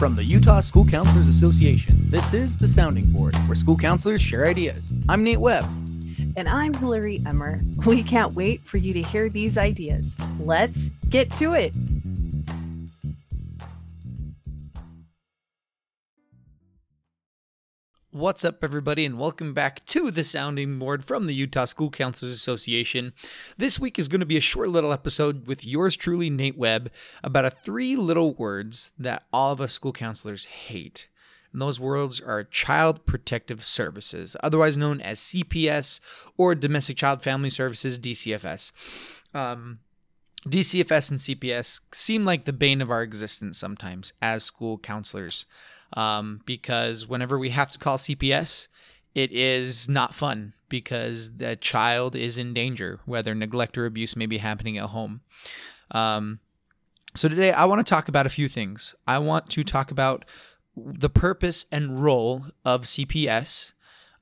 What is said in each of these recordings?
From the Utah School Counselors Association, this is The Sounding Board, where school counselors share ideas. I'm Nate Webb. And I'm Hillary Emmer. We can't wait for you to hear these ideas. Let's get to it. What's up, everybody, and welcome back to the Sounding Board from the Utah School Counselors Association. This week is going to be a short little episode with yours truly, Nate Webb, about a three little words that all of us school counselors hate. And those words are Child Protective Services, otherwise known as CPS or Domestic Child Family Services, DCFS. Um, DCFS and CPS seem like the bane of our existence sometimes as school counselors um, because whenever we have to call CPS, it is not fun because the child is in danger, whether neglect or abuse may be happening at home. Um, so today I want to talk about a few things. I want to talk about the purpose and role of CPS,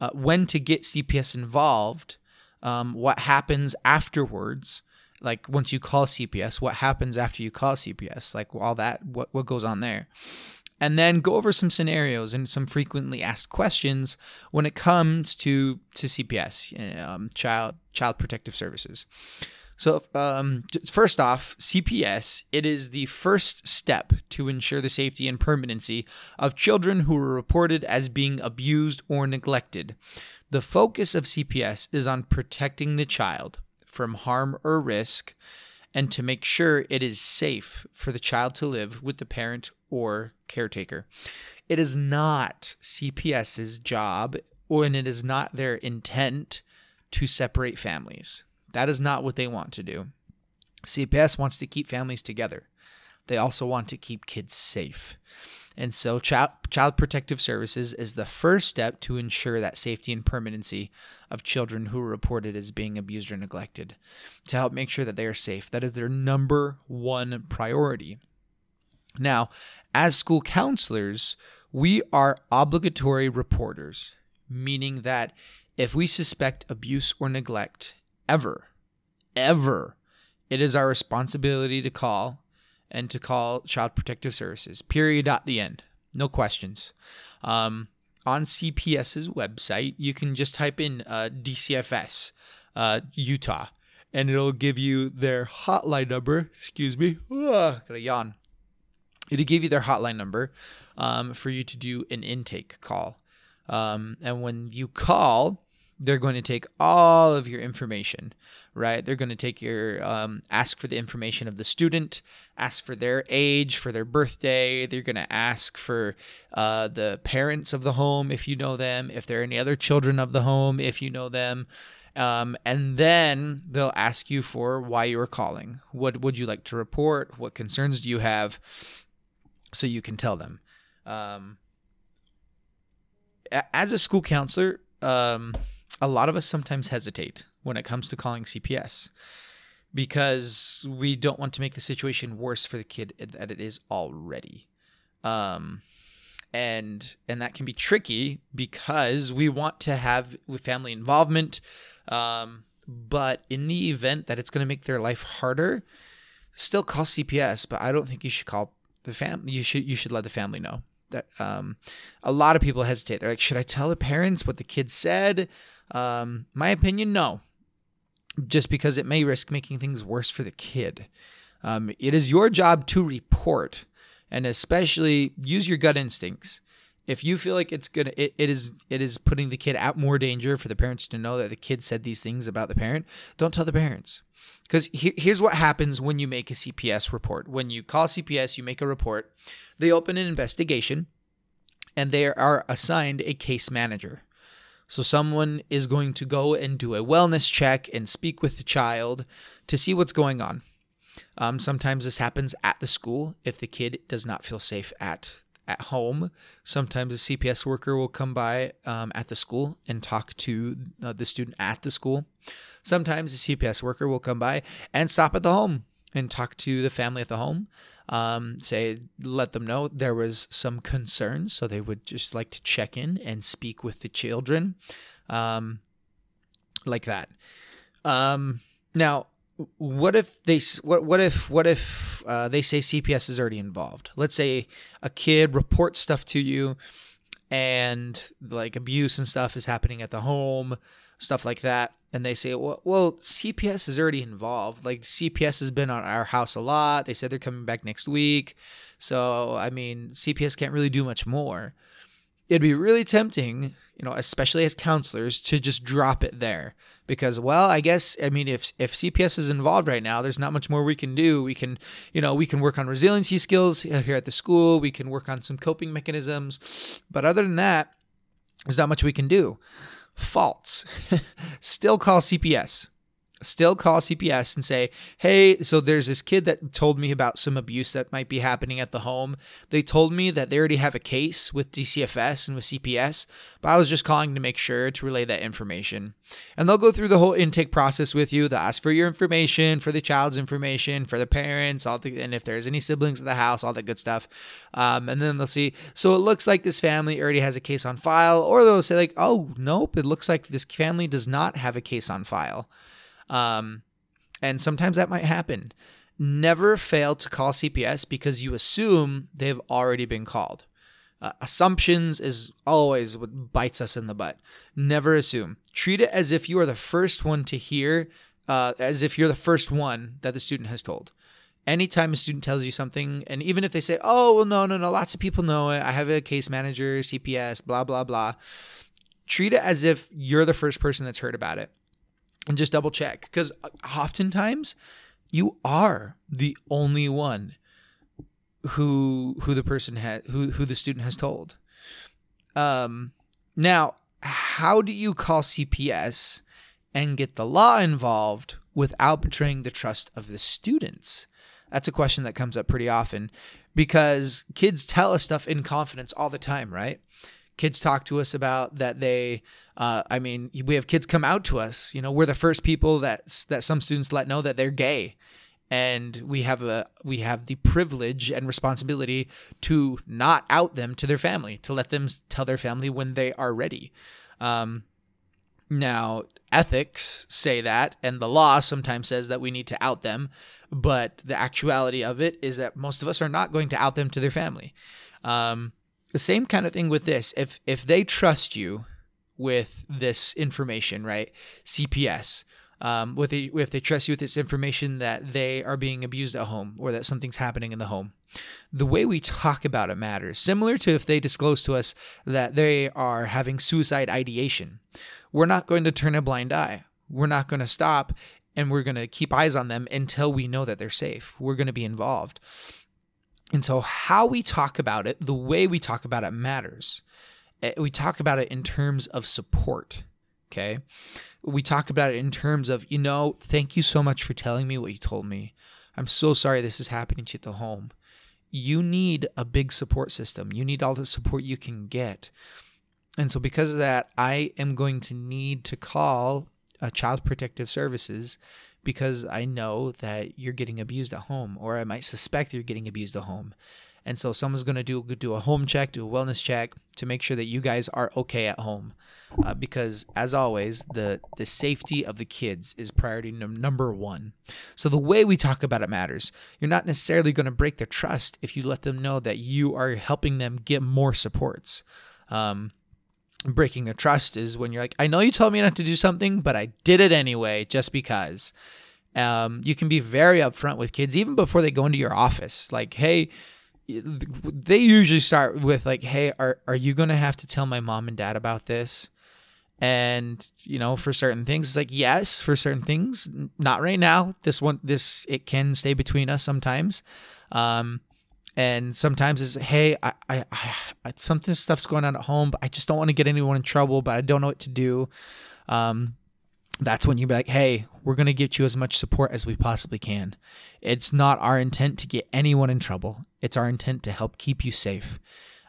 uh, when to get CPS involved, um, what happens afterwards, like once you call CPS, what happens after you call CPS, like all that, what what goes on there and then go over some scenarios and some frequently asked questions when it comes to to CPS, um, child child protective services. So, um, first off, CPS, it is the first step to ensure the safety and permanency of children who are reported as being abused or neglected. The focus of CPS is on protecting the child from harm or risk and to make sure it is safe for the child to live with the parent or caretaker. It is not CPS's job, and it is not their intent to separate families. That is not what they want to do. CPS wants to keep families together. They also want to keep kids safe. And so, Child, Child Protective Services is the first step to ensure that safety and permanency of children who are reported as being abused or neglected, to help make sure that they are safe. That is their number one priority. Now, as school counselors, we are obligatory reporters, meaning that if we suspect abuse or neglect ever, ever, it is our responsibility to call and to call Child Protective Services. Period at the end. No questions. Um, on CPS's website, you can just type in uh, DCFS uh, Utah, and it'll give you their hotline number. Excuse me. Ugh, gotta yawn. It'll give you their hotline number um, for you to do an intake call. Um, and when you call, they're going to take all of your information, right? They're going to take your, um, ask for the information of the student, ask for their age, for their birthday. They're going to ask for uh, the parents of the home, if you know them, if there are any other children of the home, if you know them. Um, and then they'll ask you for why you are calling. What would you like to report? What concerns do you have? So you can tell them. Um, as a school counselor, um, a lot of us sometimes hesitate when it comes to calling CPS because we don't want to make the situation worse for the kid that it is already. Um, and and that can be tricky because we want to have family involvement um, but in the event that it's going to make their life harder still call cps but i don't think you should call the family you should you should let the family know that um, a lot of people hesitate they're like should i tell the parents what the kid said um, my opinion, no. Just because it may risk making things worse for the kid. Um, it is your job to report and especially use your gut instincts. If you feel like it's gonna, it, it is it is putting the kid at more danger for the parents to know that the kid said these things about the parent. Don't tell the parents, because he, here's what happens when you make a CPS report. When you call CPS, you make a report. They open an investigation, and they are assigned a case manager. So, someone is going to go and do a wellness check and speak with the child to see what's going on. Um, sometimes this happens at the school if the kid does not feel safe at at home. Sometimes a CPS worker will come by um, at the school and talk to uh, the student at the school. Sometimes a CPS worker will come by and stop at the home and talk to the family at the home um, say let them know there was some concerns so they would just like to check in and speak with the children um, like that um, now what if they what what if what if uh, they say CPS is already involved? Let's say a kid reports stuff to you, and like abuse and stuff is happening at the home, stuff like that, and they say, well, well, CPS is already involved. Like CPS has been on our house a lot. They said they're coming back next week, so I mean, CPS can't really do much more. It'd be really tempting you know, especially as counselors, to just drop it there because, well, I guess I mean, if if CPS is involved right now, there's not much more we can do. We can, you know, we can work on resiliency skills here at the school. We can work on some coping mechanisms, but other than that, there's not much we can do. False. Still call CPS still call CPS and say, hey, so there's this kid that told me about some abuse that might be happening at the home. They told me that they already have a case with DCFS and with CPS, but I was just calling to make sure to relay that information. And they'll go through the whole intake process with you. They'll ask for your information, for the child's information, for the parents, all the, and if there's any siblings in the house, all that good stuff. Um, and then they'll see, so it looks like this family already has a case on file, or they'll say, like, oh, nope, it looks like this family does not have a case on file. Um, and sometimes that might happen. Never fail to call CPS because you assume they've already been called. Uh, assumptions is always what bites us in the butt. Never assume. Treat it as if you are the first one to hear, uh, as if you're the first one that the student has told. Anytime a student tells you something, and even if they say, oh, well, no, no, no, lots of people know it. I have a case manager, CPS, blah, blah, blah. Treat it as if you're the first person that's heard about it and just double check because oftentimes you are the only one who who the person had who who the student has told. Um now how do you call CPS and get the law involved without betraying the trust of the students? That's a question that comes up pretty often because kids tell us stuff in confidence all the time right kids talk to us about that they uh, I mean, we have kids come out to us. You know, we're the first people that that some students let know that they're gay, and we have a we have the privilege and responsibility to not out them to their family, to let them tell their family when they are ready. Um, now, ethics say that, and the law sometimes says that we need to out them, but the actuality of it is that most of us are not going to out them to their family. Um, the same kind of thing with this. If if they trust you with this information, right? CPS. Um, with the, if they trust you with this information that they are being abused at home or that something's happening in the home. The way we talk about it matters. Similar to if they disclose to us that they are having suicide ideation, we're not going to turn a blind eye. We're not going to stop and we're going to keep eyes on them until we know that they're safe. We're going to be involved. And so, how we talk about it, the way we talk about it matters. Eh, we talk about it in terms of support. Okay. We talk about it in terms of, you know, thank you so much for telling me what you told me. I'm so sorry this is happening to you at the home. You need a big support system. You need all the support you can get. And so, because of that, I am going to need to call uh, Child Protective Services because I know that you're getting abused at home, or I might suspect you're getting abused at home. And so someone's going to do do a home check, do a wellness check to make sure that you guys are okay at home. Uh, because as always, the the safety of the kids is priority number one. So the way we talk about it matters. You're not necessarily going to break their trust if you let them know that you are helping them get more supports. Um, breaking their trust is when you're like, I know you told me not to do something, but I did it anyway just because. Um, you can be very upfront with kids even before they go into your office. Like, hey, they usually start with like, "Hey, are are you to have to tell my mom and dad about this?" And, you know, for certain things it's like, "Yes, for certain things, not right now. This one this it can stay between us sometimes." Um and sometimes it's hey I, I, I something stuff's going on at home but i just don't want to get anyone in trouble but i don't know what to do um that's when you be like, hey, we're going to get you as much support as we possibly can. It's not our intent to get anyone in trouble, it's our intent to help keep you safe.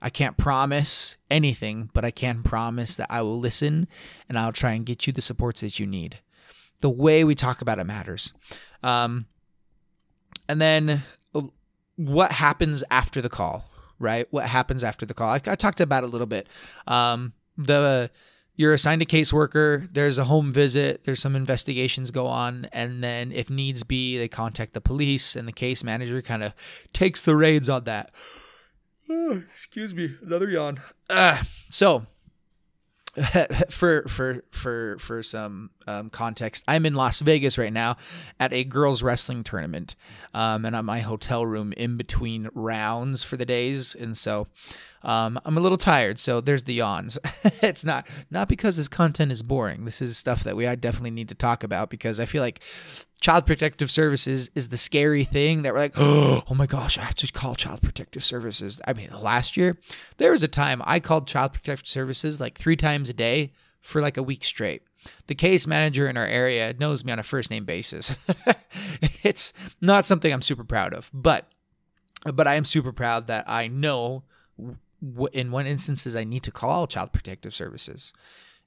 I can't promise anything, but I can promise that I will listen and I'll try and get you the supports that you need. The way we talk about it matters. Um, and then what happens after the call, right? What happens after the call? I, I talked about a little bit. Um, the you're assigned a caseworker. There's a home visit. There's some investigations go on, and then if needs be, they contact the police, and the case manager kind of takes the reins on that. Oh, excuse me, another yawn. Uh, so for for for for some um, context, I'm in Las Vegas right now at a girls wrestling tournament, um, and I'm my hotel room in between rounds for the days, and so um, I'm a little tired. So there's the yawns. it's not not because this content is boring. This is stuff that we I definitely need to talk about because I feel like Child Protective Services is the scary thing that we're like, oh my gosh, I have to call Child Protective Services. I mean, last year, there was a time I called Child Protective Services like three times a day for like a week straight. The case manager in our area knows me on a first name basis. it's not something I'm super proud of, but but I am super proud that I know in what instances I need to call Child Protective Services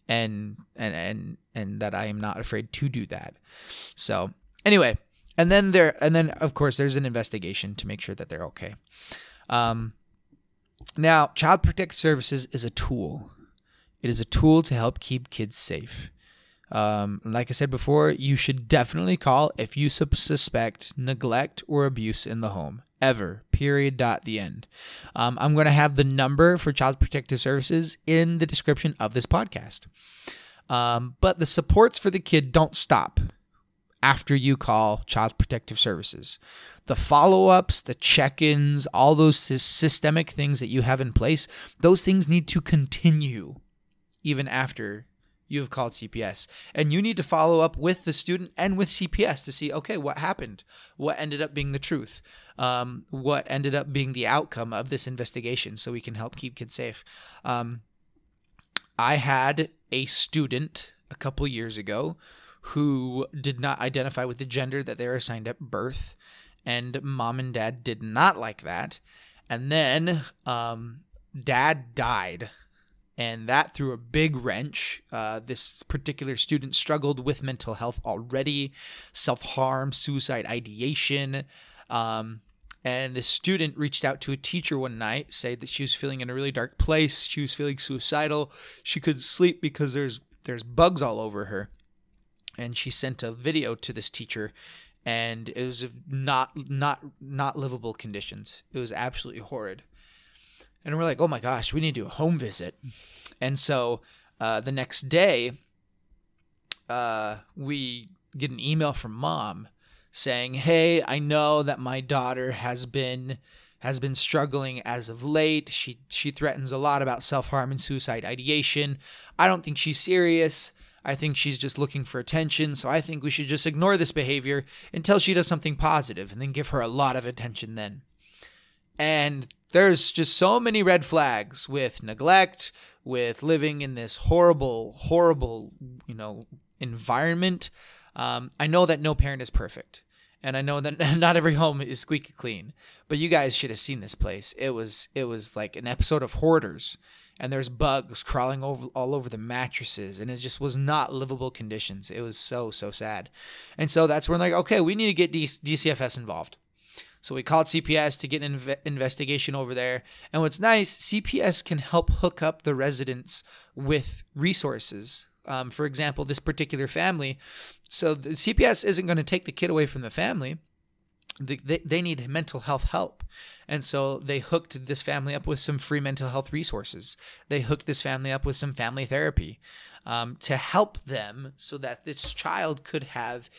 and and and and that I am not afraid to do that. So Anyway, and then there, and then of course there's an investigation to make sure that they're okay. Um, now, Child Protective Services is a tool. It is a tool to help keep kids safe. Um, like I said before, you should definitely call if you suspect neglect or abuse in the home. Ever. Period. Dot. The end. Um, I'm going to have the number for Child Protective Services in the description of this podcast. Um, but the supports for the kid don't stop after you call Child Protective Services. The follow ups, the check ins, all those systemic things that you have in place, those things need to continue even after you have called CPS. And you need to follow up with the student and with CPS to see, okay, what happened? What ended up being the truth? Um, what ended up being the outcome of this investigation so we can help keep kids safe? Um, I had a student a couple years ago who did not identify with the gender that they were assigned at birth. And mom and dad did not like that. And then um, dad died. And that threw a big wrench. Uh, this particular student struggled with mental health already, self harm, suicide ideation. Um, and the student reached out to a teacher one night, said that she was feeling in a really dark place. She was feeling suicidal. She couldn't sleep because there's there's bugs all over her and she sent a video to this teacher and it was not not not livable conditions it was absolutely horrid and we're like oh my gosh we need to do a home visit. And so uh, the next day uh, we get an email from mom saying hey i know that my daughter has been has been struggling as of late. She she threatens a lot about self-harm and suicide ideation. I don't think she's serious. I think she's just looking for attention, so I think we should just ignore this behavior until she does something positive and then give her a lot of attention then. And there's just so many red flags with neglect, with living in this horrible, horrible, you know, environment. Um, I know that no parent is perfect. And I know that not every home is squeaky clean, but you guys should have seen this place. It was it was like an episode of Hoarders and there's bugs crawling over all over the mattresses and it just was not livable conditions it was so so sad and so that's when like okay we need to get D- dcfs involved so we called cps to get an inv- investigation over there and what's nice cps can help hook up the residents with resources um, for example this particular family so the cps isn't going to take the kid away from the family they, they need mental health help. And so they hooked this family up with some free mental health resources. They hooked this family up with some family therapy um, to help them so that this child could have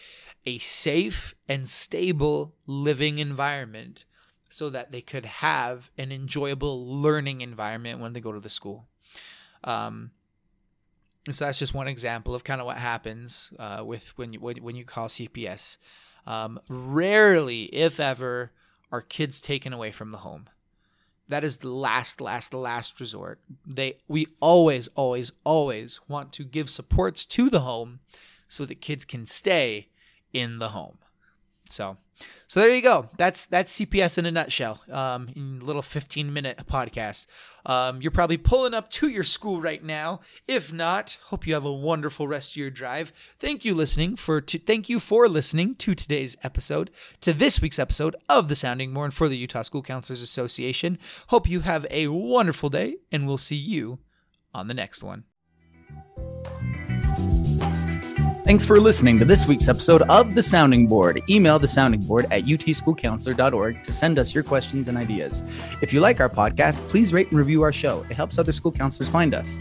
a safe and stable living environment so that they could have an enjoyable learning environment when they go to the school. Um, so that's just one example of kind of what happens uh, with when you when, when you call CPS. Um, rarely, if ever, are kids taken away from the home. That is the last, last, last resort. They, we always, always, always want to give supports to the home so that kids can stay in the home. So, so there you go. That's that's CPS in a nutshell. Um, in a little 15 minute podcast. Um, you're probably pulling up to your school right now. If not, hope you have a wonderful rest of your drive. Thank you listening for to, thank you for listening to today's episode, to this week's episode of the Sounding Board for the Utah School Counselors Association. Hope you have a wonderful day, and we'll see you on the next one. Thanks for listening to this week's episode of The Sounding Board. Email the sounding board at utschoolcounselor.org to send us your questions and ideas. If you like our podcast, please rate and review our show. It helps other school counselors find us.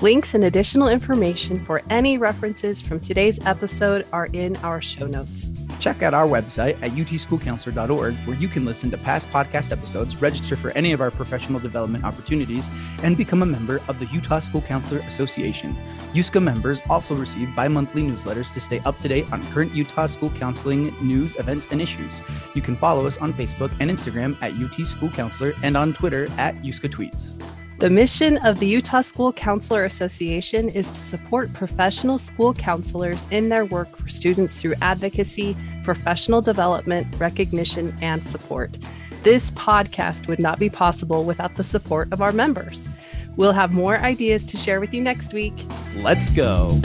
Links and additional information for any references from today's episode are in our show notes. Check out our website at utschoolcounselor.org, where you can listen to past podcast episodes, register for any of our professional development opportunities, and become a member of the Utah School Counselor Association. USCA members also receive bi monthly newsletters to stay up to date on current Utah school counseling news, events, and issues. You can follow us on Facebook and Instagram at UT School Counselor and on Twitter at USCA Tweets. The mission of the Utah School Counselor Association is to support professional school counselors in their work for students through advocacy, professional development, recognition, and support. This podcast would not be possible without the support of our members. We'll have more ideas to share with you next week. Let's go.